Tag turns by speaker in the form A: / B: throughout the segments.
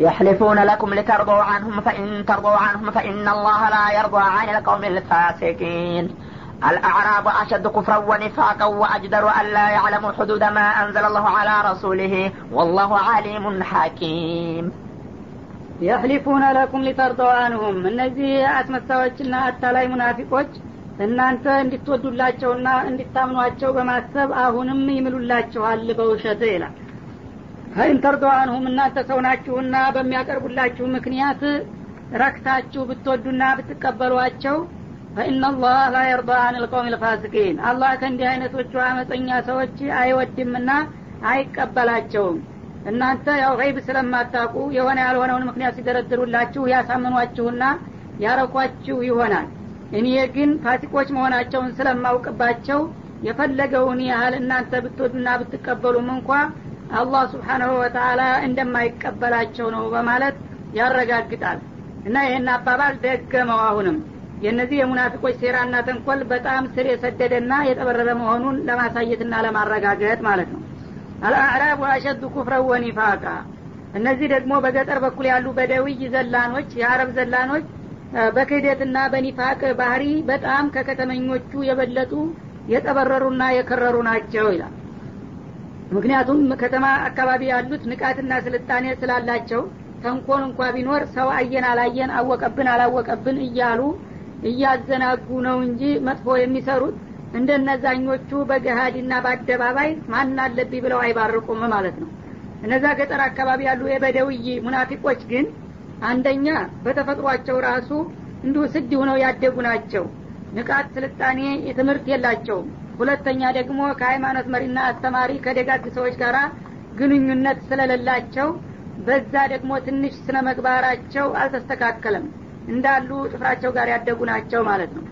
A: يحلفون لكم لترضوا عنهم فإن ترضوا عنهم فإن الله لا يرضى عن القوم الفاسقين الأعراب أشد كفرا ونفاقا وأجدر أن لا يعلموا حدود ما أنزل الله على رسوله والله عليم حكيم
B: የህሊፉነ ለኩም ሊተርደው አንሁም እነዚህ አስመሳዮችና አታላይ ሙናፊቆች እናንተ እንድትወዱላቸውና እንድታምኗቸው በማሰብ አሁንም ይምሉላችኋል በውሸት ይላል ፈኢን ተርደው አንሁም እናንተ ሰው ናችሁና በሚያቀርቡላችሁ ምክንያት ረክታችሁ ብትወዱና ብትቀበሏቸው ፈኢናላህ ላ የርዳ አን ልቀውም ልፋሲቂን። አላህ ከእንዲህ አይነቶቹ አመፀኛ ሰዎች አይወድምና አይቀበላቸውም። እናንተ ያው ገይብ ስለማታቁ የሆነ ያልሆነውን ምክንያት ሲደረድሩላችሁ ያሳምኗችሁና ያረኳችሁ ይሆናል። እኔ ግን ፋሲቆች መሆናቸውን ስለማውቅባቸው የፈለገውን ያህል እናንተ ብትወዱና ብትቀበሉም እንኳ አላህ ስብሓናሁ ወተአላ እንደማይቀበላቸው ነው በማለት ያረጋግጣል። እና ይህን አባባል ደገመው አሁንም። የእነዚህ የሙናፊቆች ሴራና ተንኮል በጣም ስር የሰደደና የጠበረረ መሆኑን ለማሳየትና ለማረጋገጥ ማለት ነው። አልአዕራቡ አሸዱ ኩፍረ ወኒፋቃ። እነዚህ ደግሞ በገጠር በኩል ያሉ በደውይ ዘላኖች የአረብ ዘላኖች በክህደትና በኒፋቅ ባህሪ በጣም ከከተመኞቹ የበለጡ የጠበረሩና የከረሩ ናቸው ይላል ምክንያቱም ከተማ አካባቢ ያሉት ንቃትና ስልጣኔ ስላላቸው ተንኮል እንኳ ቢኖር ሰው አየን አላየን አወቀብን አላወቀብን እያሉ እያዘናጉ ነው እንጂ መጥፎ የሚሰሩት እንደነዛኞቹ በገሃድና በአደባባይ ማን አለብኝ ብለው አይባርቁም ማለት ነው። እነዛ ገጠር አካባቢ ያሉ የበደውይ ሙናፊቆች ግን አንደኛ በተፈጥሯቸው ራሱ እንዲሁ ስድ ሁነው ያደጉ ናቸው። ንቃት ስልጣኔ ትምህርት የላቸውም ሁለተኛ ደግሞ ከሃይማኖት መሪና አስተማሪ ከደጋግ ሰዎች ጋር ግንኙነት ስለሌላቸው በዛ ደግሞ ትንሽ ስነ መግባራቸው አልተስተካከለም። እንዳሉ ጥፍራቸው ጋር ያደጉ ናቸው ማለት ነው።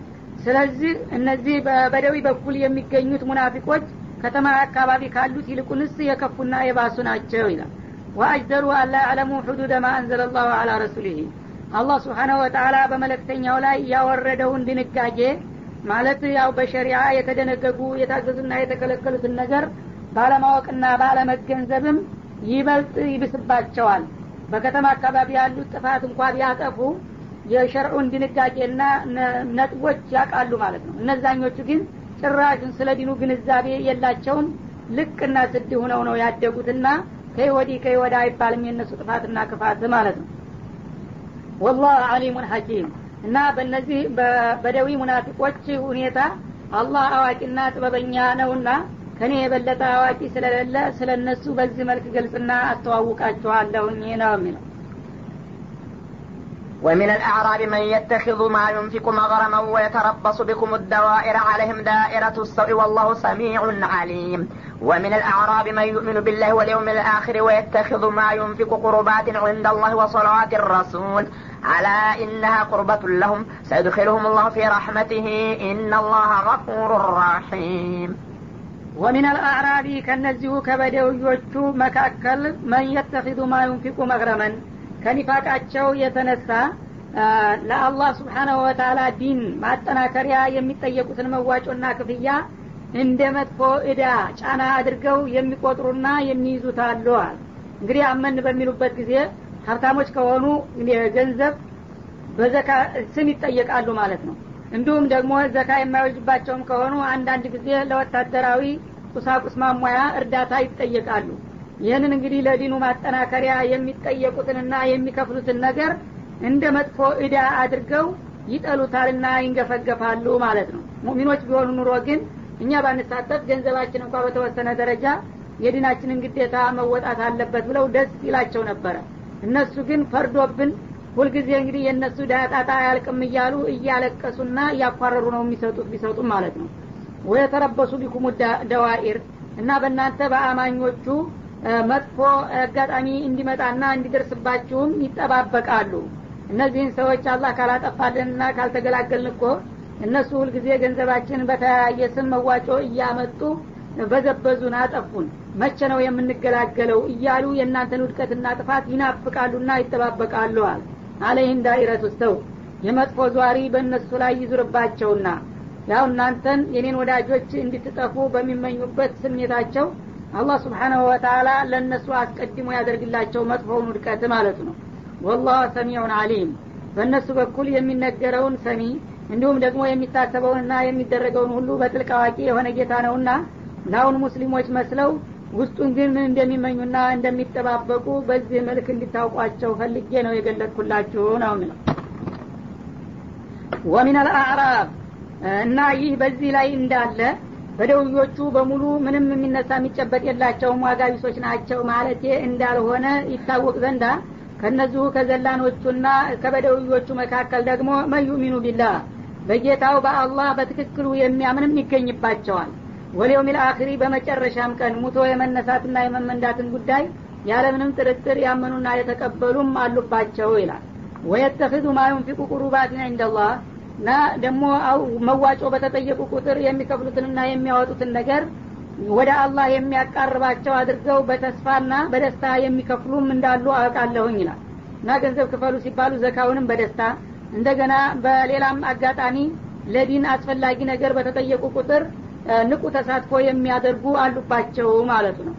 B: ስለዚህ እነዚህ በበደዊ በኩል የሚገኙት ሙናፊቆች ከተማ አካባቢ ካሉት ይልቁንስ የከፉና የባሱ ናቸው ይላል። ወአጅደሩ አላ ያዕለሙ ሕዱደ ማ አንዘለ ላሁ አላ ረሱሊህ አላህ ስብሓናሁ ወተላ በመለክተኛው ላይ ያወረደውን ድንጋጌ ማለት ያው በሸሪዓ የተደነገጉ የታዘዙና የተከለከሉትን ነገር ባለማወቅና ባለመገንዘብም ይበልጥ ይብስባቸዋል። በከተማ አካባቢ ያሉት ጥፋት እንኳ ቢያጠፉ የሸርዑን ድንጋጌና ነጥቦች ያውቃሉ ማለት ነው። እነዛኞቹ ግን ጭራሽን ስለ ዲኑ ግንዛቤ የላቸውም። ልቅና ስድ ሁነው ነው ያደጉትና ከይወዲ ከይወዳ አይባልም የእነሱ ጥፋትና ክፋት ማለት ነው። ወላህ አሊሙን ሐኪም እና በእነዚህ በደዊ ሙናፊቆች ሁኔታ አላህ አዋቂና ጥበበኛ ነውና ከኔ የበለጠ አዋቂ ስለሌለ ስለ እነሱ በዚህ መልክ ገልጽና አስተዋውቃችኋለሁኝ ነው የሚለው
A: ومن الأعراب من يتخذ ما ينفق مغرما ويتربص بكم الدوائر عليهم دائرة السوء والله سميع عليم. ومن الأعراب من يؤمن بالله واليوم الآخر ويتخذ ما ينفق قربات عند الله وصلوات الرسول. على إنها قربة لهم. سيدخلهم الله في رحمته. إن الله غفور رحيم.
B: ومن الأعراب አልአዕራቢ ከእነዚሁ ከበደውዮቹ مكأكل من يتخذ ما ينفق مغرماً. ከኒፋቃቸው የተነሳ ለአላህ ስብሓናሁ ወተላ ዲን ማጠናከሪያ የሚጠየቁትን መዋጮና ክፍያ እንደ መጥፎ እዳ ጫና አድርገው የሚቆጥሩና የሚይዙት አለዋል እንግዲህ አመን በሚሉበት ጊዜ ሀብታሞች ከሆኑ ገንዘብ በዘካ ስም ይጠየቃሉ ማለት ነው። እንዲሁም ደግሞ ዘካ የማይወጅባቸውም ከሆኑ አንዳንድ ጊዜ ለወታደራዊ ቁሳቁስ ማሟያ እርዳታ ይጠየቃሉ ይህንን እንግዲህ ለዲኑ ማጠናከሪያ የሚጠየቁትንና የሚከፍሉትን ነገር እንደ መጥፎ እዳ አድርገው ይጠሉታልና ይንገፈገፋሉ ማለት ነው። ሙሚኖች ቢሆኑ ኑሮ ግን እኛ ባንሳተፍ ገንዘባችን እንኳ በተወሰነ ደረጃ የዲናችንን ግዴታ መወጣት አለበት ብለው ደስ ይላቸው ነበረ። እነሱ ግን ፈርዶብን ሁልጊዜ እንግዲህ የእነሱ ዳጣጣ አያልቅም እያሉ እያለቀሱና እያኳረሩ ነው የሚሰጡት ቢሰጡም ማለት ነው። ወየተረበሱ ቢኩሙ ደዋኢር እና በእናንተ በአማኞቹ መጥፎ አጋጣሚ እንዲመጣና እንዲደርስባችሁም ይጠባበቃሉ። እነዚህን ሰዎች አላህ ካላጠፋልንና ካልተገላገልን እኮ እነሱ ሁልጊዜ ገንዘባችን በተለያየ ስም መዋጮ እያመጡ በዘበዙን አጠፉን መቼ ነው የምንገላገለው እያሉ የእናንተን ውድቀትና ጥፋት ይናፍቃሉና ይጠባበቃሉ አለ አለይህም ዳይረቱ ሰው የመጥፎ ዟሪ በእነሱ ላይ ይዙርባቸውና ያው እናንተን የኔን ወዳጆች እንድትጠፉ በሚመኙበት ስሜታቸው አላህ ስብሓናሁ ወተላ ለእነሱ አስቀድሞ ያደርግላቸው መጥፎውን ውድቀት ማለት ነው። ወላህ ሰሚዑን አሊም በእነሱ በኩል የሚነገረውን ሰሚ እንዲሁም ደግሞ የሚታሰበውንና የሚደረገውን ሁሉ በጥልቅ አዋቂ የሆነ ጌታ ነውና ናሁን ሙስሊሞች መስለው ውስጡን ግን ምን እንደሚመኙና እንደሚጠባበቁ በዚህ መልክ እንዲታውቋቸው ፈልጌ ነው የገለጥኩላችሁ ነው የሚለው ወሚን አልአዕራብ እና ይህ በዚህ ላይ እንዳለ በደውዮቹ በሙሉ ምንም የሚነሳ የሚጨበጥ የላቸውም ዋጋ ናቸው ማለቴ እንዳልሆነ ይታወቅ ዘንዳ ከነዚሁ ከዘላኖቹና ከበደውዮቹ መካከል ደግሞ መዩሚኑ ቢላህ በጌታው በአላህ በትክክሉ የሚያምንም ይገኝባቸዋል። ወሊውሚል አክሪ በመጨረሻም ቀን ሙቶ የመነሳትና የመመንዳትን ጉዳይ ያለምንም ጥርጥር ያመኑና የተቀበሉም አሉባቸው ይላል። ወየተክዙ ማ ዩንፊቁ ቁሩባትን እንደላህ እና ደግሞ መዋጮ በተጠየቁ ቁጥር የሚከፍሉትንና የሚያወጡትን ነገር ወደ አላህ የሚያቃርባቸው አድርገው በተስፋና በደስታ የሚከፍሉም እንዳሉ አውቃለሁኝ ይላል። እና ገንዘብ ክፈሉ ሲባሉ ዘካውንም በደስታ እንደገና በሌላም አጋጣሚ ለዲን አስፈላጊ ነገር በተጠየቁ ቁጥር ንቁ ተሳትፎ የሚያደርጉ አሉባቸው ማለት ነው።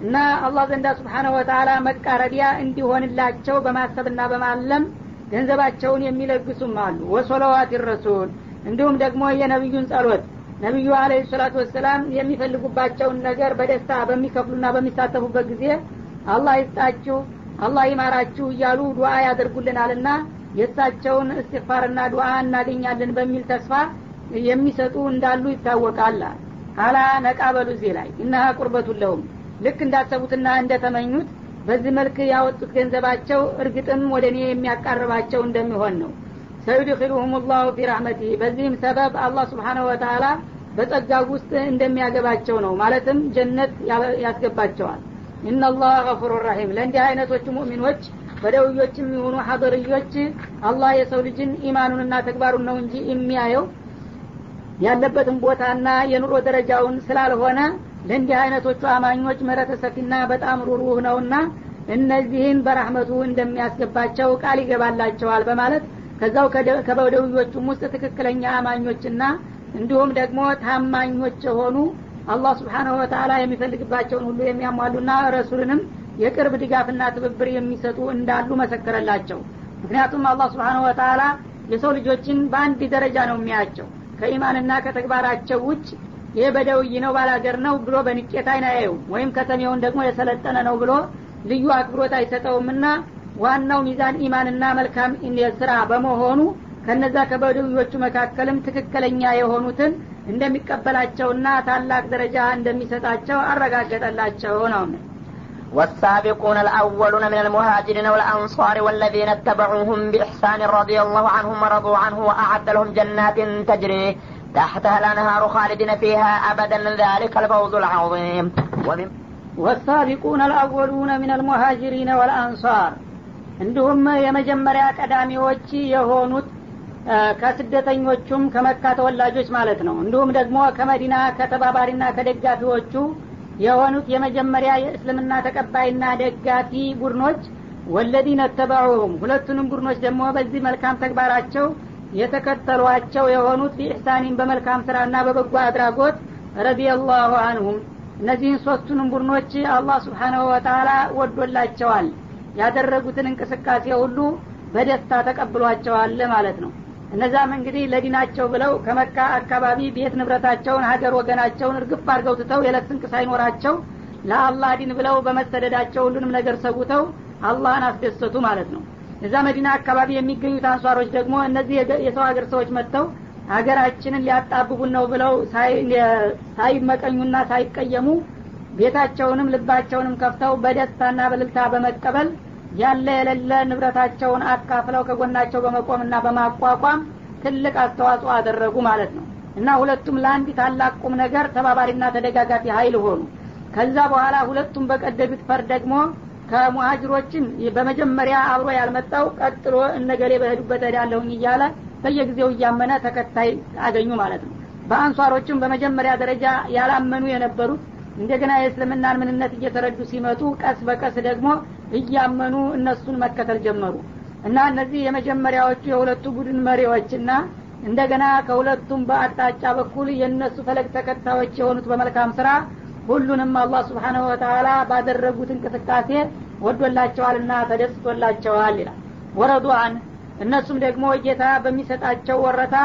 B: እና አላህ ዘንዳ ስብሓነ ወተላ መቃረቢያ እንዲሆንላቸው በማሰብና በማለም ገንዘባቸውን የሚለግሱም አሉ። ወሶለዋት ረሱል እንዲሁም ደግሞ የነቢዩን ጸሎት። ነቢዩ አለ ሰላቱ ወሰላም የሚፈልጉባቸውን ነገር በደስታ በሚከፍሉና በሚሳተፉበት ጊዜ አላህ ይስጣችሁ አላህ ይማራችሁ እያሉ ዱዓ ያደርጉልናልና የእሳቸውን እስትፋርና ዱዓ እናገኛለን በሚል ተስፋ የሚሰጡ እንዳሉ ይታወቃል። አላ ነቃበሉ እዚህ ላይ። እነሀ ቁርበቱን ለሁም። ልክ እንዳሰቡትና እንደተመኙት በዚህ መልክ ያወጡት ገንዘባቸው እርግጥም ወደ እኔ የሚያቃርባቸው እንደሚሆን ነው። ሰዩድኪሉሁም ላሁ ፊ ረሕመቲ በዚህም ሰበብ አላህ ስብሓነ ወተላ በጸጋው ውስጥ እንደሚያገባቸው ነው። ማለትም ጀነት ያስገባቸዋል። ኢናላህ ገፉሩ ረሒም ለእንዲህ አይነቶቹ ሙእሚኖች በደውዮችም የሆኑ ሀضርዮች አላህ የሰው ልጅን ኢማኑንና ተግባሩን ነው እንጂ የሚያየው ያለበትን ቦታና የኑሮ ደረጃውን ስላልሆነ ለእንዲህ አይነቶቹ አማኞች ምህረተ ሰፊና በጣም ሩሩህ ነውና እነዚህን በራህመቱ እንደሚያስገባቸው ቃል ይገባላቸዋል በማለት ከዛው ከበደውዮቹም ውስጥ ትክክለኛ አማኞችና እንዲሁም ደግሞ ታማኞች የሆኑ አላህ ስብሓናሁ ወተላ የሚፈልግባቸውን ሁሉ የሚያሟሉና ረሱልንም የቅርብ ድጋፍና ትብብር የሚሰጡ እንዳሉ መሰከረላቸው። ምክንያቱም አላህ ስብሓናሁ ወተላ የሰው ልጆችን በአንድ ደረጃ ነው የሚያቸው ከኢማንና ከተግባራቸው ውጭ ይህ በደውይ ነው ባላገር ነው ብሎ በንቄት አይን አያዩም ወይም ከተሜውን ደግሞ የሰለጠነ ነው ብሎ ልዩ አክብሮት አይሰጠውምና ዋናው ሚዛን ኢማንና መልካም ስራ በመሆኑ ከነዛ ከበደውዮቹ መካከልም ትክክለኛ የሆኑትን እንደሚቀበላቸውና ታላቅ ደረጃ እንደሚሰጣቸው አረጋገጠላቸው ነው
A: والسابقون الأولون من المهاجرين والأنصار والذين اتبعوهم بإحسان رضي الله عنهم ورضوا عنه وأعد لهم جنات تجري تحتها الأنهار خالدين فيها أبدا ذلك الفوز العظيم ومن
B: والسابقون الأولون من المهاجرين والأنصار እንዲሁም የመጀመሪያ ቀዳሚዎች የሆኑት ከስደተኞቹም ከመካ ተወላጆች ማለት ነው እንዲሁም ደግሞ ከመዲና ከተባባሪና ከደጋፊዎቹ የሆኑት የመጀመሪያ የእስልምና ተቀባይና ደጋፊ ቡድኖች ወለዲነ ተበዑሁም ሁለቱንም ቡድኖች ደግሞ በዚህ መልካም ተግባራቸው የተከተሏቸው የሆኑት ቢኢሕሳኒን በመልካም ስራና በበጎ አድራጎት ረዲየላሁ አንሁም። እነዚህን ሶስቱንም ቡድኖች አላህ ስብሓናሁ ወተላ ወዶላቸዋል። ያደረጉትን እንቅስቃሴ ሁሉ በደስታ ተቀብሏቸዋል ማለት ነው። እነዛም እንግዲህ ለዲናቸው ብለው ከመካ አካባቢ ቤት ንብረታቸውን ሀገር ወገናቸውን እርግፍ አድርገው ትተው የዕለት ስንቅ ሳይኖራቸው ለአላህ ዲን ብለው በመሰደዳቸው ሁሉንም ነገር ሰጉተው አላህን አስደሰቱ ማለት ነው እዛ መዲና አካባቢ የሚገኙት አንሷሮች ደግሞ እነዚህ የሰው ሀገር ሰዎች መጥተው ሀገራችንን ሊያጣብቡን ነው ብለው ሳይመቀኙና ሳይቀየሙ ቤታቸውንም ልባቸውንም ከፍተው በደስታና በልልታ በመቀበል ያለ የሌለ ንብረታቸውን አካፍለው ከጎናቸው በመቆምና በማቋቋም ትልቅ አስተዋጽኦ አደረጉ ማለት ነው። እና ሁለቱም ለአንድ ታላቅ ቁም ነገር ተባባሪና ተደጋጋፊ ሀይል ሆኑ። ከዛ በኋላ ሁለቱም በቀደዱት ፈር ደግሞ ከሙሀጅሮችም በመጀመሪያ አብሮ ያልመጣው ቀጥሎ እነገሌ በሄዱበት ሄዳለሁኝ እያለ በየጊዜው እያመነ ተከታይ አገኙ ማለት ነው። በአንሷሮችም በመጀመሪያ ደረጃ ያላመኑ የነበሩት እንደገና የእስልምናን ምንነት እየተረዱ ሲመጡ ቀስ በቀስ ደግሞ እያመኑ እነሱን መከተል ጀመሩ። እና እነዚህ የመጀመሪያዎቹ የሁለቱ ቡድን መሪዎችና እንደገና ከሁለቱም በአቅጣጫ በኩል የእነሱ ፈለግ ተከታዮች የሆኑት በመልካም ስራ ሁሉንም አላህ ስብሓነሁ ወተላ ባደረጉት እንቅስቃሴ ወዶላቸዋልና ተደስቶላቸዋል ይላል። ወረዱአን እነሱም ደግሞ ጌታ በሚሰጣቸው ወረታ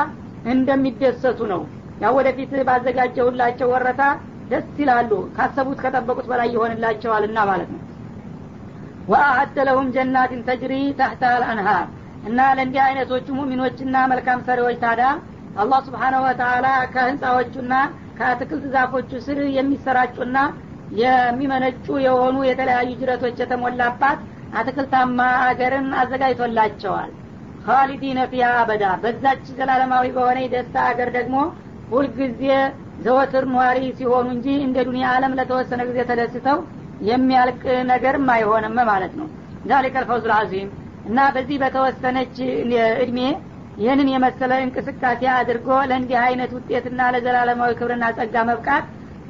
B: እንደሚደሰቱ ነው። ያው ወደፊት ባዘጋጀሁላቸው ወረታ ደስ ይላሉ። ካሰቡት ከጠበቁት በላይ ይሆንላቸዋልና ማለት ነው። ወአአደ ለሁም ጀናትን ተጅሪ ታህታ አልአንሃር እና ለእንዲህ አይነቶቹ ሙሚኖችና መልካም ሰሪዎች ታዳ አላህ ስብሓነሁ ወተላ ከህንፃዎቹና ከአትክልት ዛፎቹ ስር የሚሰራጩና የሚመነጩ የሆኑ የተለያዩ ጅረቶች የተሞላባት አትክልታማ አገርን አዘጋጅቶላቸዋል። ካሊዲነ ፊያ አበዳ። በዛች ዘላለማዊ በሆነ ደስታ አገር ደግሞ ሁልጊዜ ዘወትር ኗሪ ሲሆኑ እንጂ እንደ ዱኒያ አለም ለተወሰነ ጊዜ ተደስተው የሚያልቅ ነገርም አይሆንም ማለት ነው። ዛሊከ ልፈውዝ ልዓዚም እና በዚህ በተወሰነች እድሜ ይህንን የመሰለ እንቅስቃሴ አድርጎ ለእንዲህ አይነት ውጤትና ለዘላለማዊ ክብርና ጸጋ መብቃት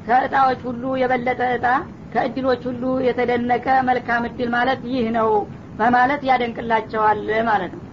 B: ከእጣዎች ሁሉ የበለጠ እጣ ከእድሎች ሁሉ የተደነቀ መልካም እድል ማለት ይህ ነው በማለት ያደንቅላቸዋል ማለት ነው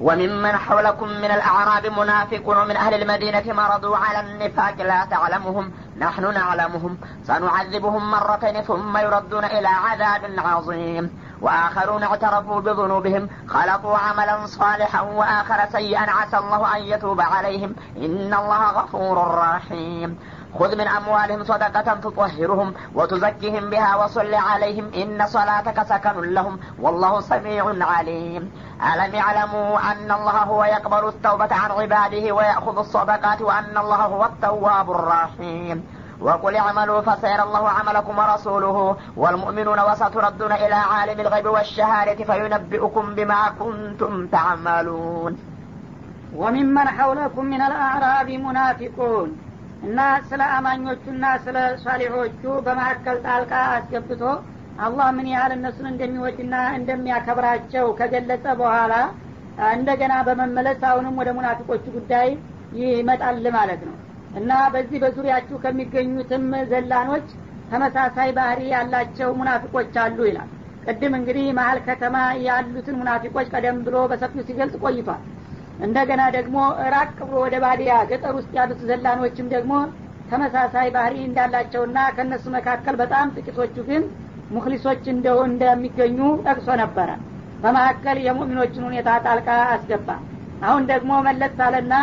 A: وممن حولكم من الأعراب منافقون ومن أهل المدينة مرضوا على النفاق لا تعلمهم نحن نعلمهم سنعذبهم مرتين ثم يردون إلى عذاب عظيم وآخرون اعترفوا بذنوبهم خلقوا عملا صالحا وآخر سيئا عسى الله أن يتوب عليهم. إن الله غفور رحيم. خذ من أموالهم صدقة تطهرهم وتزكيهم بها وصل عليهم. إن صلاتك سكن لهم والله سميع عليم. ألم يعلموا أن الله هو يقبل التوبة عن عباده ويأخذ الصدقات وأن الله هو التواب الرحيم. وقل اعملوا فسيرى الله عملكم ورسوله والمؤمنون وستردون إلى عالم الغيب والشهادة فينبئكم بما كنتم تعملون
B: وممن حولكم من الأعراب منافقون እና ስለ አማኞቹና ስለ ሷሊሖቹ በመካከል ጣልቃ አስገብቶ አላህ ምን ያህል እነሱን እንደሚወድና እንደሚያከብራቸው ከገለጸ በኋላ እንደገና በመመለስ አሁንም ወደ ሙናፊቆቹ ጉዳይ ይመጣል ማለት ነው እና በዚህ በዙሪያችሁ ከሚገኙትም ዘላኖች ተመሳሳይ ባህሪ ያላቸው ሙናፊቆች አሉ ይላል። ቅድም እንግዲህ መሀል ከተማ ያሉትን ሙናፊቆች ቀደም ብሎ በሰፊው ሲገልጽ ቆይቷል። እንደገና ደግሞ ራቅ ብሎ ወደ ባዲያ ገጠር ውስጥ ያሉት ዘላኖችም ደግሞ ተመሳሳይ ባህሪ እንዳላቸውና ከእነሱ መካከል በጣም ጥቂቶቹ ግን ሙክሊሶች እንደው እንደሚገኙ ጠቅሶ ነበረ። በመካከል የሙእሚኖችን ሁኔታ ጣልቃ አስገባ። አሁን ደግሞ መለስ አለና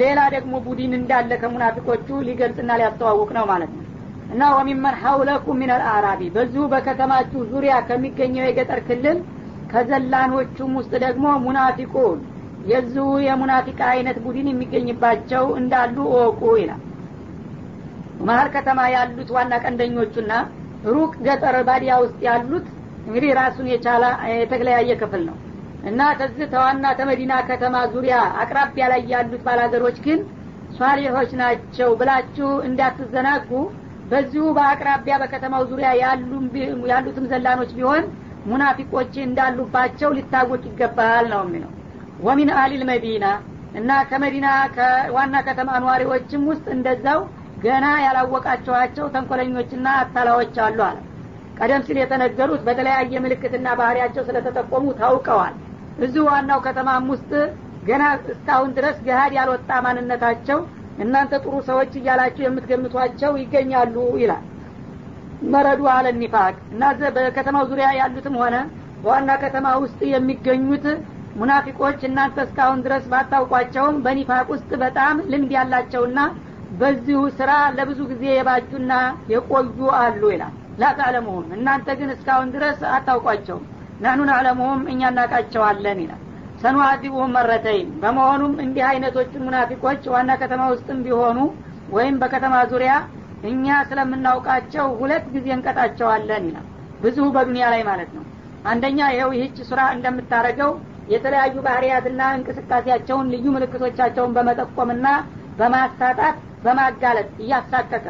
B: ሌላ ደግሞ ቡድን እንዳለ ከሙናፊቆቹ ሊገልጽና ሊያስተዋውቅ ነው ማለት ነው። እና ወሚመን ሀውለኩም ሚን አልአራቢ በዚሁ በከተማችሁ ዙሪያ ከሚገኘው የገጠር ክልል ከዘላኖቹም ውስጥ ደግሞ ሙናፊቁን የዚሁ የሙናፊቅ አይነት ቡድን የሚገኝባቸው እንዳሉ እወቁ ይላል። መሀል ከተማ ያሉት ዋና ቀንደኞቹና ሩቅ ገጠር ባዲያ ውስጥ ያሉት እንግዲህ ራሱን የቻለ የተለያየ ክፍል ነው እና ከዚህ ተዋና ተመዲና ከተማ ዙሪያ አቅራቢያ ላይ ያሉት ባላገሮች ግን ሷሊሖች ናቸው ብላችሁ እንዳትዘናጉ። በዚሁ በአቅራቢያ በከተማው ዙሪያ ያሉትም ዘላኖች ቢሆን ሙናፊቆች እንዳሉባቸው ሊታወቅ ይገባል ነው የሚለው። ወሚን አሊል መዲና እና ከመዲና ከዋና ከተማ ነዋሪዎችም ውስጥ እንደዛው ገና ያላወቃቸዋቸው ተንኮለኞችና አታላዎች አሉ አለ። ቀደም ሲል የተነገሩት በተለያየ ምልክትና ባህሪያቸው ስለተጠቆሙ ታውቀዋል እዚሁ ዋናው ከተማም ውስጥ ገና እስካሁን ድረስ ገሀድ ያልወጣ ማንነታቸው እናንተ ጥሩ ሰዎች እያላችሁ የምትገምቷቸው ይገኛሉ ይላል። መረዱ አለ ኒፋቅ እና በከተማው ዙሪያ ያሉትም ሆነ በዋና ከተማ ውስጥ የሚገኙት ሙናፊቆች እናንተ እስካሁን ድረስ ባታውቋቸውም በኒፋቅ ውስጥ በጣም ልምድ ያላቸውና በዚሁ ስራ ለብዙ ጊዜ የባጁና የቆዩ አሉ ይላል። ላታዕለሙሁም እናንተ ግን እስካሁን ድረስ አታውቋቸውም ናኑ ናዕለሙሁም እኛ እናቃቸዋለን ይላል። ሰኑአዚቡሁም መረተይን በመሆኑም እንዲህ አይነቶቹን ሙናፊቆች ዋና ከተማ ውስጥም ቢሆኑ ወይም በከተማ ዙሪያ እኛ ስለምናውቃቸው ሁለት ጊዜ እንቀጣቸዋለን ይላል። ብዙ በዱኒያ ላይ ማለት ነው። አንደኛ ይኸው ይህች ስራ እንደምታደረገው የተለያዩ ባህርያትና እንቅስቃሴያቸውን ልዩ ምልክቶቻቸውን በመጠቆምና በማስታጣት በማጋለጥ እያሳቀቀ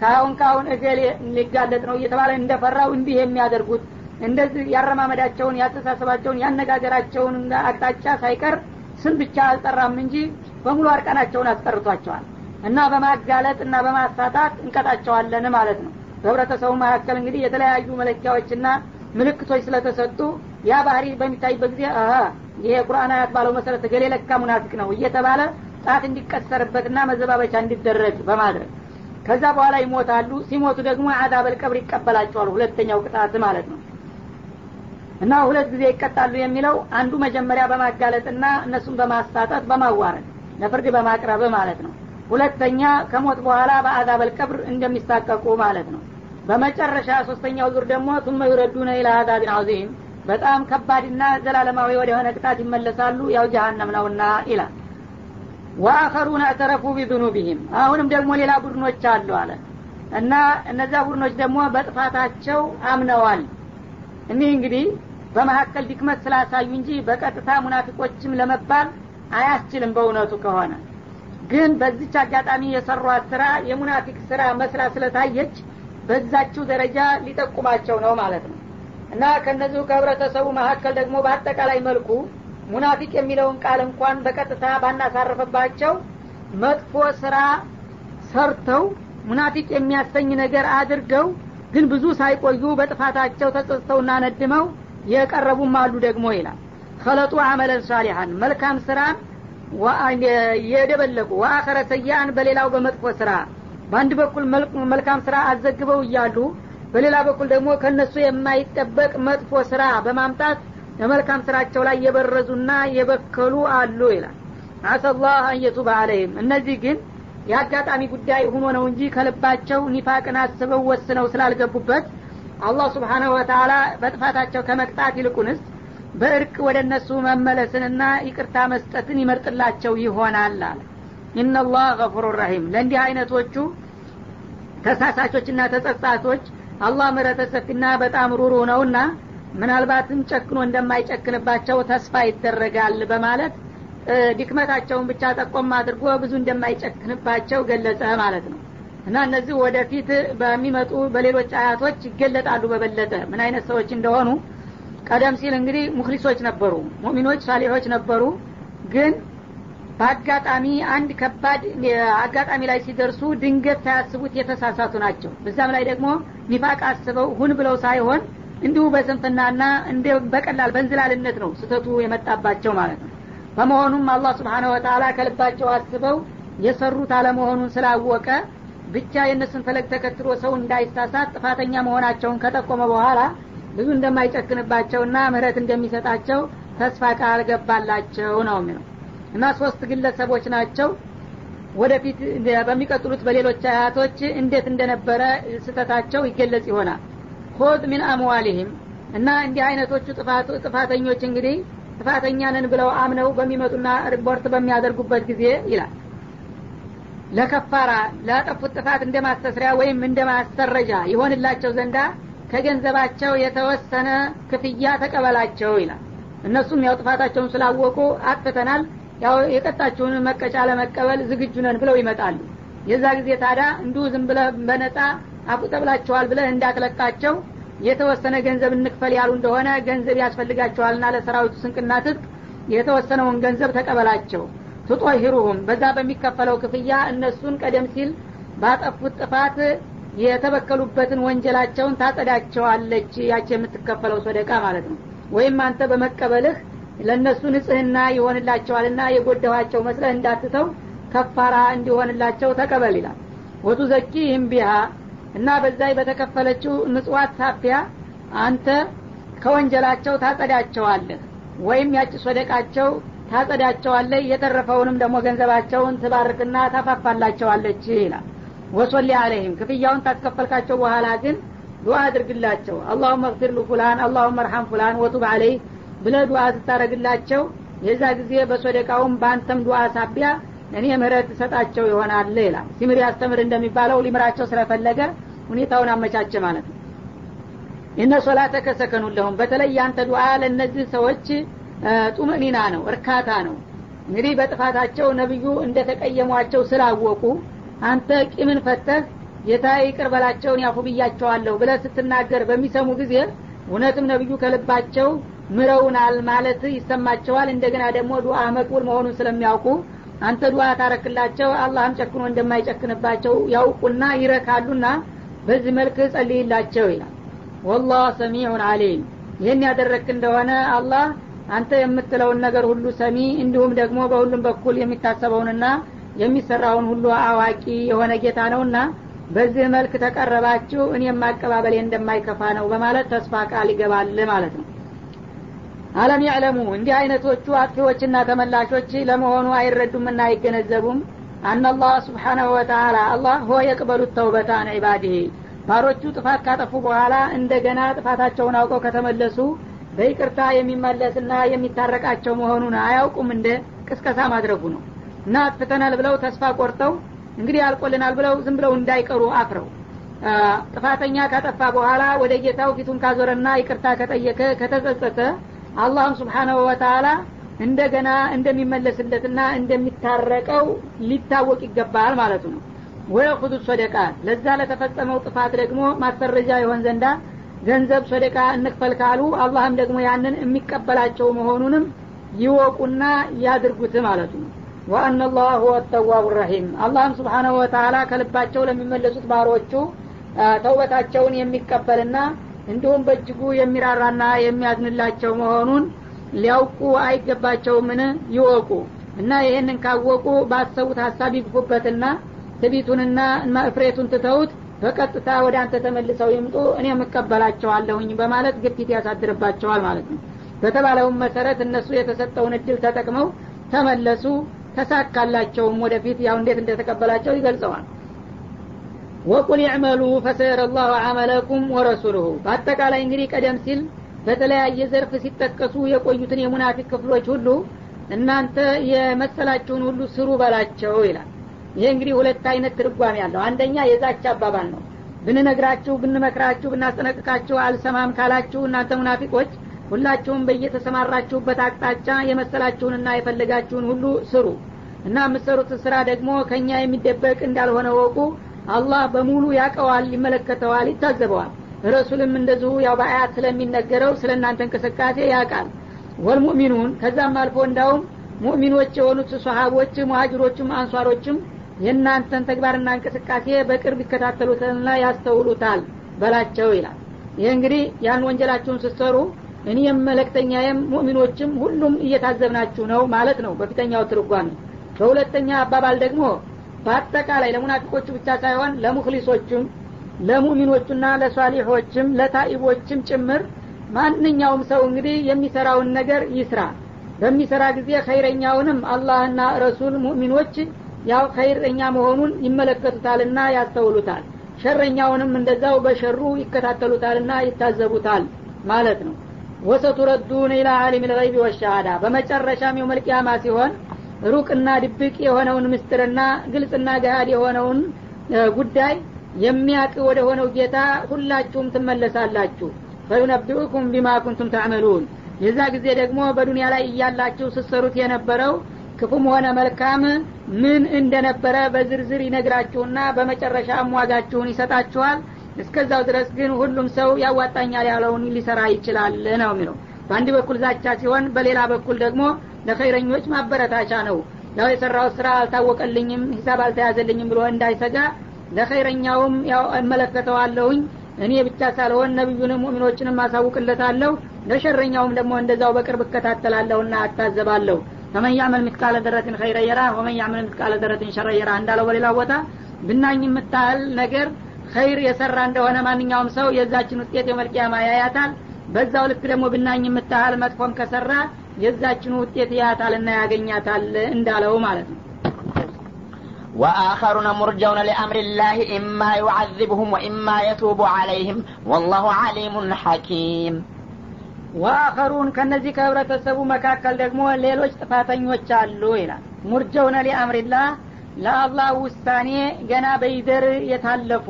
B: ካሁን ካሁን እገሌ ሊጋለጥ ነው እየተባለ እንደፈራው እንዲህ የሚያደርጉት እንደዚህ ያረማመዳቸውን ያስተሳሰባቸውን ያነጋገራቸውን አቅጣጫ ሳይቀር ስም ብቻ አልጠራም እንጂ በሙሉ አርቀናቸውን አስቀርቷቸዋል እና በማጋለጥ እና በማሳጣት እንቀጣቸዋለን ማለት ነው። በህብረተሰቡ መካከል እንግዲህ የተለያዩ መለኪያዎችና ምልክቶች ስለተሰጡ ያ ባህሪ በሚታይበት ጊዜ ይሄ ቁርአን አያት ባለው መሰረት ገሌ ለካ ሙናፊቅ ነው እየተባለ ጣት እንዲቀሰርበትና መዘባበቻ እንዲደረግ በማድረግ ከዛ በኋላ ይሞታሉ። ሲሞቱ ደግሞ አዛበል ቀብር ይቀበላቸዋል ሁለተኛው ቅጣት ማለት ነው እና ሁለት ጊዜ ይቀጣሉ የሚለው አንዱ መጀመሪያ በማጋለጥና እነሱን በማሳጠት በማዋረድ ለፍርድ በማቅረብ ማለት ነው። ሁለተኛ ከሞት በኋላ በአዛበል ቀብር እንደሚሳቀቁ ማለት ነው። በመጨረሻ ሶስተኛው ዙር ደግሞ ቱመ ዩረዱነ ኢላ አዛቢን አዚም በጣም ከባድና ዘላለማዊ ወደሆነ ቅጣት ይመለሳሉ ያው ጀሀነም ነውና ይላል። ወአኸሩን አዕተረፉ ቢዙኑቢህም አሁንም ደግሞ ሌላ ቡድኖች አሉ አለ። እና እነዛ ቡድኖች ደግሞ በጥፋታቸው አምነዋል። እኒህ እንግዲህ በመካከል ድክመት ስላሳዩ እንጂ በቀጥታ ሙናፊቆችም ለመባል አያስችልም በእውነቱ ከሆነ። ግን በዚች አጋጣሚ የሰሯት ስራ የሙናፊቅ ስራ መስላ ስለታየች በዛችው ደረጃ ሊጠቁማቸው ነው ማለት ነው። እና ከነዚሁ ከህብረተሰቡ መካከል ደግሞ በአጠቃላይ መልኩ ሙናፊቅ የሚለውን ቃል እንኳን በቀጥታ ባናሳረፈባቸው መጥፎ ስራ ሰርተው ሙናፊቅ የሚያሰኝ ነገር አድርገው ግን ብዙ ሳይቆዩ በጥፋታቸው ተጸጽተውና ነድመው የቀረቡም አሉ ደግሞ ይላል። ከለጡ አመለን ሳሊሐን መልካም ስራን የደበለቁ ወአኸረ ሰያአን በሌላው በመጥፎ ስራ በአንድ በኩል መልካም ስራ አዘግበው እያሉ በሌላ በኩል ደግሞ ከእነሱ የማይጠበቅ መጥፎ ስራ በማምጣት በመልካም ስራቸው ላይ የበረዙና የበከሉ አሉ ይላል። አሰላህ አንየቱበ አለይም እነዚህ ግን የአጋጣሚ ጉዳይ ሁኖ ነው እንጂ ከልባቸው ኒፋቅን አስበው ወስነው ስላልገቡበት አላህ ስብሓናሁ ወተላ በጥፋታቸው ከመቅጣት ይልቁንስ በእርቅ ወደ እነሱ መመለስንና ይቅርታ መስጠትን ይመርጥላቸው ይሆናል አለ። ኢነላህ ገፉሩ ረሂም። ለእንዲህ አይነቶቹ ተሳሳቾችና ተጸጻቶች አላህ ምረተ ሰፊና በጣም ሩሩ ነውና ምናልባትም ጨክኖ እንደማይጨክንባቸው ተስፋ ይደረጋል በማለት ድክመታቸውን ብቻ ጠቆም አድርጎ ብዙ እንደማይጨክንባቸው ገለጸ ማለት ነው እና እነዚህ ወደፊት በሚመጡ በሌሎች አያቶች ይገለጣሉ በበለጠ። ምን አይነት ሰዎች እንደሆኑ? ቀደም ሲል እንግዲህ ሙክሊሶች ነበሩ ሙሚኖች ሳሌሖች ነበሩ። ግን በአጋጣሚ አንድ ከባድ አጋጣሚ ላይ ሲደርሱ ድንገት ሳያስቡት የተሳሳቱ ናቸው። በዛም ላይ ደግሞ ኒፋቅ አስበው ሁን ብለው ሳይሆን እንዲሁ በስንፍናና እንደ በቀላል በእንዝላልነት ነው ስተቱ የመጣባቸው ማለት ነው። በመሆኑም አላህ ስብሓነ ወተላ ከልባቸው አስበው የሰሩት አለመሆኑን ስላወቀ ብቻ የእነሱን ፈለግ ተከትሎ ሰው እንዳይሳሳት ጥፋተኛ መሆናቸውን ከጠቆመ በኋላ ብዙ እንደማይጨክንባቸውና ምህረት እንደሚሰጣቸው ተስፋ ቃል ገባላቸው ነው የሚለው። እና ሶስት ግለሰቦች ናቸው። ወደፊት በሚቀጥሉት በሌሎች አያቶች እንዴት እንደነበረ ስተታቸው ይገለጽ ይሆናል። ሆድ ሚን አምዋሊህም እና እንዲህ አይነቶቹ ጥፋተኞች እንግዲህ ጥፋተኛ ነን ብለው አምነው በሚመጡና ሪፖርት በሚያደርጉበት ጊዜ ይላል ለከፋራ ላጠፉት ጥፋት እንደ ማስተስሪያ ወይም እንደ ማሰረጃ ይሆንላቸው ዘንዳ ከገንዘባቸው የተወሰነ ክፍያ ተቀበላቸው ይላል። እነሱም ያው ጥፋታቸውን ስላወቁ አጥፍተናል ያው የቀጣችውን መቀጫ ለመቀበል ዝግጁ ነን ብለው ይመጣሉ። የዛ ጊዜ ታዲያ እንዲሁ ዝም ብለ በነጻ አቁጠብላቸዋል ብለህ እንዳትለቃቸው የተወሰነ ገንዘብ እንክፈል ያሉ እንደሆነ ገንዘብ ያስፈልጋቸዋልና ለሰራዊቱ ስንቅና ትጥቅ የተወሰነውን ገንዘብ ተቀበላቸው ትጦሂሩሁም በዛ በሚከፈለው ክፍያ እነሱን ቀደም ሲል ባጠፉት ጥፋት የተበከሉበትን ወንጀላቸውን ታጸዳቸዋለች ያች የምትከፈለው ሰደቃ ማለት ነው። ወይም አንተ በመቀበልህ ለእነሱ ንጽህና ይሆንላቸዋልና የጎደኋቸው መስለህ እንዳትተው ከፋራ እንዲሆንላቸው ተቀበል ይላል። ወቱ ዘኪህም ቢሃ እና በዛይ በተከፈለችው ምጽዋት ሳፊያ አንተ ከወንጀላቸው ታጸዳቸዋለህ ወይም ያጭ ሶደቃቸው ታጸዳቸዋለህ የተረፈውንም ደግሞ ገንዘባቸውን ትባርክና ታፋፋላቸዋለች ይላል። ወሶሊ አለህም ክፍያውን ታስከፈልካቸው በኋላ ግን ዱዓ አድርግላቸው። አላሁመ እግፊር ፉላን አላሁመ እርሐም ፉላን ወቱብ አለይህ ብለ ዱዓ ስታደረግላቸው የዛ ጊዜ በሶደቃውም በአንተም ዱዓ ሳቢያ እኔ ምህረት ሰጣቸው ይሆናል ይላል። ሲምር ያስተምር እንደሚባለው ሊምራቸው ስለፈለገ ሁኔታውን አመቻቸ ማለት ነው። እነ ሶላተ ከሰከኑ ለሁም በተለይ ያንተ ዱዓ ለእነዚህ ሰዎች ጡምኒና ነው እርካታ ነው። እንግዲህ በጥፋታቸው ነቢዩ እንደተቀየሟቸው ስላወቁ አንተ ቂምን ፈተህ ጌታ ይቅር በላቸውን ያፉ ብያቸዋለሁ ብለ ስትናገር በሚሰሙ ጊዜ እውነትም ነቢዩ ከልባቸው ምረውናል ማለት ይሰማቸዋል። እንደገና ደግሞ ዱዓ መቅቡል መሆኑን ስለሚያውቁ አንተ ዱዓ ታረክላቸው አላህም ጨክኖ እንደማይጨክንባቸው ያውቁና ይረካሉና በዚህ መልክ ጸልይላቸው ይላል። ወላህ ሰሚዑን አሊም ይህን ያደረክ እንደሆነ አላህ አንተ የምትለውን ነገር ሁሉ ሰሚ እንዲሁም ደግሞ በሁሉም በኩል የሚታሰበውንና የሚሰራውን ሁሉ አዋቂ የሆነ ጌታ ነውና በዚህ መልክ ተቀረባችሁ እኔም ማቀባበሌ እንደማይከፋ ነው በማለት ተስፋ ቃል ይገባል ማለት ነው። አለም ያዕለሙ እንዲህ አይነቶቹ አጥፊዎችና ተመላሾች ለመሆኑ አይረዱምና አይገነዘቡም? አናላህ ስብሓናሁ ወተላ አላህ ሆ የቅበሉት ተውበታ አን ዒባድህ ባሮቹ ጥፋት ካጠፉ በኋላ እንደገና ጥፋታቸውን አውቀው ከተመለሱ በይቅርታ የሚመለስና የሚታረቃቸው መሆኑን አያውቁም እንደ ቅስቀሳ ማድረጉ ነው። እና አጥፍተናል ብለው ተስፋ ቆርጠው እንግዲህ አልቆልናል ብለው ዝም ብለው እንዳይቀሩ አፍረው ጥፋተኛ ካጠፋ በኋላ ወደ ጌታው ፊቱን ካዞረና ይቅርታ ከጠየቀ ከተጸጸተ አላህም ስብሓናሁ ወተላ እንደገና እንደሚመለስለትና እንደሚታረቀው ሊታወቅ ይገባል ማለቱ ነው። ወየኹዙ ሶደቃት ለዛ ለተፈጸመው ጥፋት ደግሞ ማሰረጃ ይሆን ዘንዳ ገንዘብ ሶደቃ እንክፈል ካሉ አላህም ደግሞ ያንን የሚቀበላቸው መሆኑንም ይወቁና ያድርጉት ማለቱ ነው። ወአና ላህ ሁወ ተዋቡ ረሒም። አላህም ስብሓናሁ ወተላ ከልባቸው ለሚመለሱት ባሮቹ ተውበታቸውን የሚቀበልና እንዲሁም በእጅጉ የሚራራና የሚያዝንላቸው መሆኑን ሊያውቁ አይገባቸውምን? ይወቁ እና ይህንን ካወቁ ባሰቡት ሀሳብ ይግፉበትና ትቢቱንና እፍሬቱን ትተውት በቀጥታ ወደ አንተ ተመልሰው ይምጡ እኔ የምቀበላቸዋለሁኝ በማለት ግፊት ያሳድርባቸዋል ማለት ነው። በተባለውም መሰረት እነሱ የተሰጠውን እድል ተጠቅመው ተመለሱ ተሳካላቸውም ወደፊት። ያው እንዴት እንደተቀበላቸው ይገልጸዋል። ወቁል ይዕመሉ ፈሰየረ ላሁ አመለኩም ወረሱሉሁ። በአጠቃላይ እንግዲህ ቀደም ሲል በተለያየ ዘርፍ ሲጠቀሱ የቆዩትን የሙናፊቅ ክፍሎች ሁሉ እናንተ የመሰላችሁን ሁሉ ስሩ በላቸው ይላል ይሄ እንግዲህ ሁለት አይነት ትርጓሜ ያለው አንደኛ የዛች አባባል ነው። ብንነግራችሁ ብንመክራችሁ ብናስጠነቅቃችሁ አልሰማም ካላችሁ እናንተ ሙናፊቆች ሁላችሁም በየተሰማራችሁበት አቅጣጫ የመሰላችሁንና የፈለጋችሁን ሁሉ ስሩ እና የምትሰሩትን ስራ ደግሞ ከእኛ የሚደበቅ እንዳልሆነ ወቁ አላህ በሙሉ ያቀዋል ይመለከተዋል ይታዘበዋል። ረሱልም እንደዚሁ ያው በአያት ስለሚነገረው ስለ እናንተ እንቅስቃሴ ያውቃል። ወልሙእሚኑን ከዛም አልፎ እንዳውም ሙእሚኖች የሆኑት ሰሀቦች ሙሀጅሮችም አንሷሮችም የእናንተን ተግባርና እንቅስቃሴ በቅርብ ይከታተሉታልና ያስተውሉታል በላቸው ይላል። ይህ እንግዲህ ያን ወንጀላችሁን ስትሰሩ እኔም መለክተኛዬም ሙእሚኖችም ሁሉም እየታዘብናችሁ ነው ማለት ነው በፊተኛው ትርጓሜ። በሁለተኛ አባባል ደግሞ በአጠቃላይ ለሙናፊቆቹ ብቻ ሳይሆን ለሙክሊሶቹም ለሙእሚኖቹና ለሷሊሖችም ለታኢቦችም ጭምር ማንኛውም ሰው እንግዲህ የሚሰራውን ነገር ይስራ። በሚሰራ ጊዜ ኸይረኛውንም አላህና ረሱል ሙእሚኖች ያው ኸይረኛ መሆኑን ይመለከቱታልና ያስተውሉታል። ሸረኛውንም እንደዛው በሸሩ ይከታተሉታልና ይታዘቡታል ማለት ነው። ወሰቱረዱን ኢላ አሊም ልገይቢ ወሻሃዳ በመጨረሻም የውመልቅያማ ሲሆን ሩቅና ድብቅ የሆነውን ምስጥርና ግልጽና ገሃድ የሆነውን ጉዳይ የሚያቅ ወደ ሆነው ጌታ ሁላችሁም ትመለሳላችሁ። ፈዩነቢኡኩም ቢማ ኩንቱም ተዕመሉን። የዛ ጊዜ ደግሞ በዱንያ ላይ እያላችሁ ስትሰሩት የነበረው ክፉም ሆነ መልካም ምን እንደነበረ በዝርዝር ይነግራችሁና በመጨረሻ ዋጋችሁን ይሰጣችኋል። እስከዛው ድረስ ግን ሁሉም ሰው ያዋጣኛል ያለውን ሊሰራ ይችላል ነው የሚለው። በአንድ በኩል ዛቻ ሲሆን በሌላ በኩል ደግሞ ለኸይረኞች ማበረታቻ ነው። ያው የሰራው ስራ አልታወቀልኝም ሂሳብ አልተያዘልኝም ብሎ እንዳይሰጋ ለኸይረኛውም ያው እመለከተዋለሁኝ። እኔ ብቻ ሳልሆን ነቢዩንም ሙእሚኖችንም አሳውቅለታለሁ። ለሸረኛውም ደግሞ እንደዛው በቅርብ እከታተላለሁና አታዘባለሁ ፈመን ያዕመል ምትቃለ ደረትን ኸይረ የራ ወመን ያዕመል ምትቃለ ደረትን ሸረ የራ እንዳለው በሌላ ቦታ ብናኝ የምታህል ነገር ኸይር የሰራ እንደሆነ ማንኛውም ሰው የዛችን ውጤት የመልቅያማ ያያታል በዛው ልክ ደግሞ ብናኝ የምታህል መጥፎም ከሰራ የዛችን ውጤት ያያታልና ያገኛታል እንዳለው ማለት ነው
A: وآخرون مرجون لأمر الله إما يعذبهم وإما يتوب عليهم والله عليم حكيم
B: ወአኸሩን ከነዚህ ከህብረተሰቡ መካከል ደግሞ ሌሎች ጥፋተኞች አሉ ይላል። ሙርጀውነ ሊአምሪላህ ለአላህ ውሳኔ ገና በይደር የታለፉ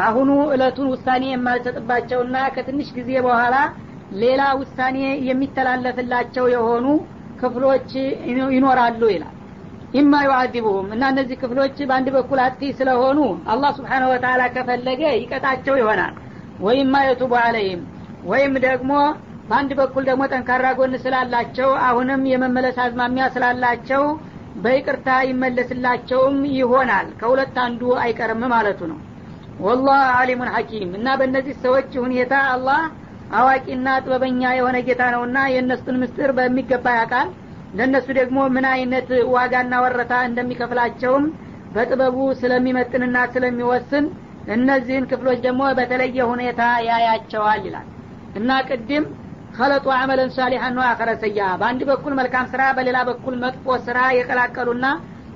B: አሁኑ እለቱን ውሳኔ የማልሰጥባቸውና ከትንሽ ጊዜ በኋላ ሌላ ውሳኔ የሚተላለፍላቸው የሆኑ ክፍሎች ይኖራሉ ይላል። ኢማ ዩዓዚቡሁም እና እነዚህ ክፍሎች በአንድ በኩል አጥፊ ስለሆኑ አላህ ስብሓነ ወተላ ከፈለገ ይቀጣቸው ይሆናል። ወይማ የቱቡ አለይም ወይም ደግሞ በአንድ በኩል ደግሞ ጠንካራ ጎን ስላላቸው አሁንም የመመለስ አዝማሚያ ስላላቸው በይቅርታ ይመለስላቸውም ይሆናል። ከሁለት አንዱ አይቀርም ማለቱ ነው። ወላህ አሊሙን ሐኪም። እና በእነዚህ ሰዎች ሁኔታ አላህ አዋቂና ጥበበኛ የሆነ ጌታ ነውና የእነሱን ምስጢር በሚገባ ያውቃል። ለእነሱ ደግሞ ምን አይነት ዋጋና ወረታ እንደሚከፍላቸውም በጥበቡ ስለሚመጥንና ስለሚወስን እነዚህን ክፍሎች ደግሞ በተለየ ሁኔታ ያያቸዋል ይላል። እና ቅድም ከለጡ አመለን ሳሊሐን ነው አኸረ ሰያ በአንድ በኩል መልካም ስራ በሌላ በኩል መጥፎ ስራ የቀላቀሉና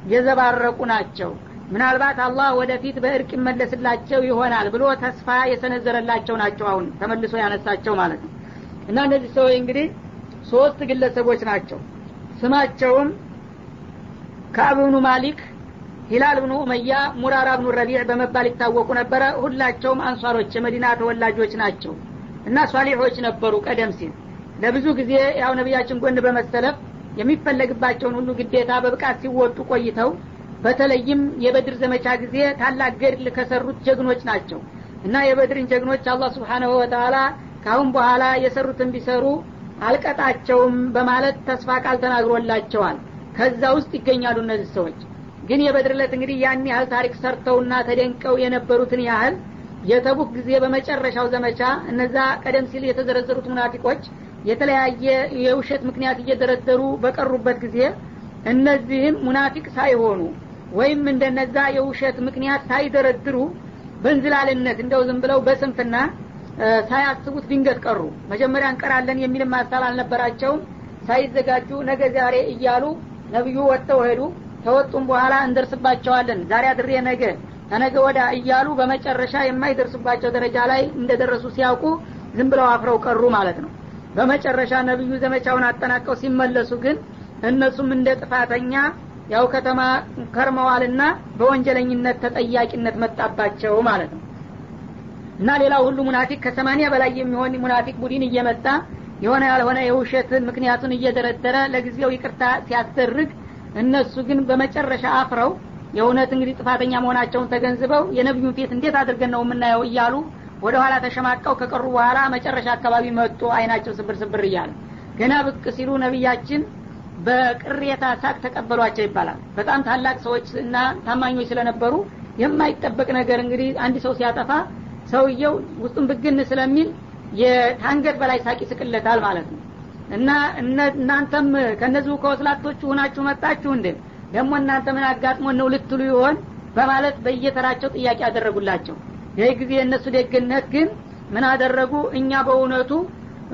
B: የዘባረቁ ናቸው። ምናልባት አላህ ወደፊት በእርቅ ይመለስላቸው ይሆናል ብሎ ተስፋ የሰነዘረላቸው ናቸው። አሁን ተመልሶ ያነሳቸው ማለት ነው። እና እነዚህ ሰዎች እንግዲህ ሶስት ግለሰቦች ናቸው። ስማቸውም ከአብ ብኑ ማሊክ ሂላል ብኑ ኡመያ ሙራራ ብኑ ረቢዕ በመባል ይታወቁ ነበረ። ሁላቸውም አንሷሮች የመዲና ተወላጆች ናቸው እና ሷሊሖች ነበሩ ቀደም ሲል። ለብዙ ጊዜ ያው ነቢያችን ጎን በመሰለፍ የሚፈለግባቸውን ሁሉ ግዴታ በብቃት ሲወጡ ቆይተው በተለይም የበድር ዘመቻ ጊዜ ታላቅ ገድል ከሰሩት ጀግኖች ናቸው። እና የበድርን ጀግኖች አላህ ስብሓናሁ ወተላ ካሁን በኋላ የሰሩትን ቢሰሩ አልቀጣቸውም በማለት ተስፋ ቃል ተናግሮላቸዋል። ከዛ ውስጥ ይገኛሉ እነዚህ ሰዎች። ግን የበድር ዕለት እንግዲህ ያን ያህል ታሪክ ሰርተውና ተደንቀው የነበሩትን ያህል የተቡክ ጊዜ በመጨረሻው ዘመቻ እነዛ ቀደም ሲል የተዘረዘሩት ሙናፊቆች የተለያየ የውሸት ምክንያት እየደረደሩ በቀሩበት ጊዜ እነዚህም ሙናፊቅ ሳይሆኑ ወይም እንደነዛ የውሸት ምክንያት ሳይደረድሩ በእንዝላልነት እንደው ዝም ብለው በስንፍና ሳያስቡት ድንገት ቀሩ። መጀመሪያ እንቀራለን የሚልም ሀሳብ አልነበራቸውም። ሳይዘጋጁ ነገ ዛሬ እያሉ ነቢዩ ወጥተው ሄዱ። ከወጡም በኋላ እንደርስባቸዋለን። ዛሬ አድሬ ነገ ተነገ ወዳ እያሉ በመጨረሻ የማይደርሱባቸው ደረጃ ላይ እንደደረሱ ሲያውቁ ዝም ብለው አፍረው ቀሩ ማለት ነው። በመጨረሻ ነቢዩ ዘመቻውን አጠናቀው ሲመለሱ ግን እነሱም እንደ ጥፋተኛ ያው ከተማ ከርመዋልና በወንጀለኝነት ተጠያቂነት መጣባቸው ማለት ነው። እና ሌላው ሁሉ ሙናፊቅ ከሰማኒያ በላይ የሚሆን ሙናፊቅ ቡድን እየመጣ የሆነ ያልሆነ የውሸት ምክንያቱን እየደረደረ ለጊዜው ይቅርታ ሲያስደርግ እነሱ ግን በመጨረሻ አፍረው የእውነት እንግዲህ ጥፋተኛ መሆናቸውን ተገንዝበው የነቢዩን ፊት እንዴት አድርገን ነው የምናየው እያሉ ወደ ኋላ ተሸማቀው ከቀሩ በኋላ መጨረሻ አካባቢ መጡ አይናቸው ስብር ስብር እያለ ገና ብቅ ሲሉ ነቢያችን በቅሬታ ሳቅ ተቀበሏቸው ይባላል። በጣም ታላቅ ሰዎች እና ታማኞች ስለነበሩ የማይጠበቅ ነገር እንግዲህ አንድ ሰው ሲያጠፋ ሰውየው ውስጡን ብግን ስለሚል የታንገት በላይ ሳቅ ይስቅለታል ማለት ነው። እና እናንተም ከነዚሁ ከወስላቶቹ ሁናችሁ መጣችሁ እንዴ ደግሞ እናንተ ምን አጋጥሞን ነው ልትሉ ይሆን? በማለት በየተራቸው ጥያቄ ያደረጉላቸው ይህ ጊዜ የእነሱ ደግነት ግን ምን አደረጉ? እኛ በእውነቱ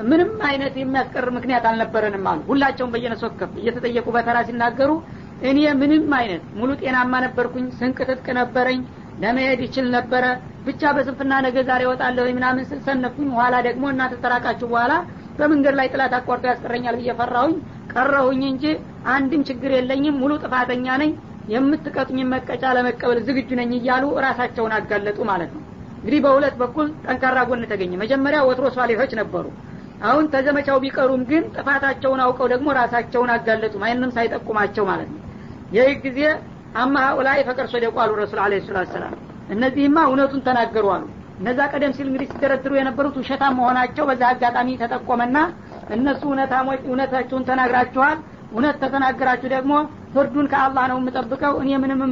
B: ምንም አይነት የሚያስቀር ምክንያት አልነበረንም አሉ። ሁላቸውም በየነሱ ወከፍ እየተጠየቁ በተራ ሲናገሩ እኔ ምንም አይነት ሙሉ ጤናማ ነበርኩኝ ስንቅ ትጥቅ ነበረኝ ለመሄድ ይችል ነበረ ብቻ በስንፍና ነገ ዛሬ ወጣለሁ ምናምን ስል ኋላ ደግሞ እናንተ ተራቃችሁ በኋላ በመንገድ ላይ ጥላት አቋርጦ ያስቀረኛል ብዬ ፈራሁኝ ቀረሁኝ እንጂ አንድም ችግር የለኝም ሙሉ ጥፋተኛ ነኝ የምትቀጡኝ መቀጫ ለመቀበል ዝግጁ ነኝ እያሉ ራሳቸውን አጋለጡ ማለት ነው። እንግዲህ በሁለት በኩል ጠንካራ ጎን ተገኘ። መጀመሪያ ወትሮ ሷሌሆች ነበሩ። አሁን ተዘመቻው ቢቀሩም ግን ጥፋታቸውን አውቀው ደግሞ ራሳቸውን አጋለጡ ማንም ሳይጠቁማቸው ማለት ነው። ይህ ጊዜ አማ ፈቀር ሶደቁ አሉ ረሱል አለ ሰላት ሰላም እነዚህማ እውነቱን ተናገሩ አሉ። እነዛ ቀደም ሲል እንግዲህ ሲደረድሩ የነበሩት ውሸታም መሆናቸው በዛ አጋጣሚ ተጠቆመና እነሱ እውነታሞች እውነታችሁን ተናግራችኋል እውነት ተተናገራችሁ ደግሞ ፍርዱን ከአላህ ነው የምጠብቀው። እኔ ምንም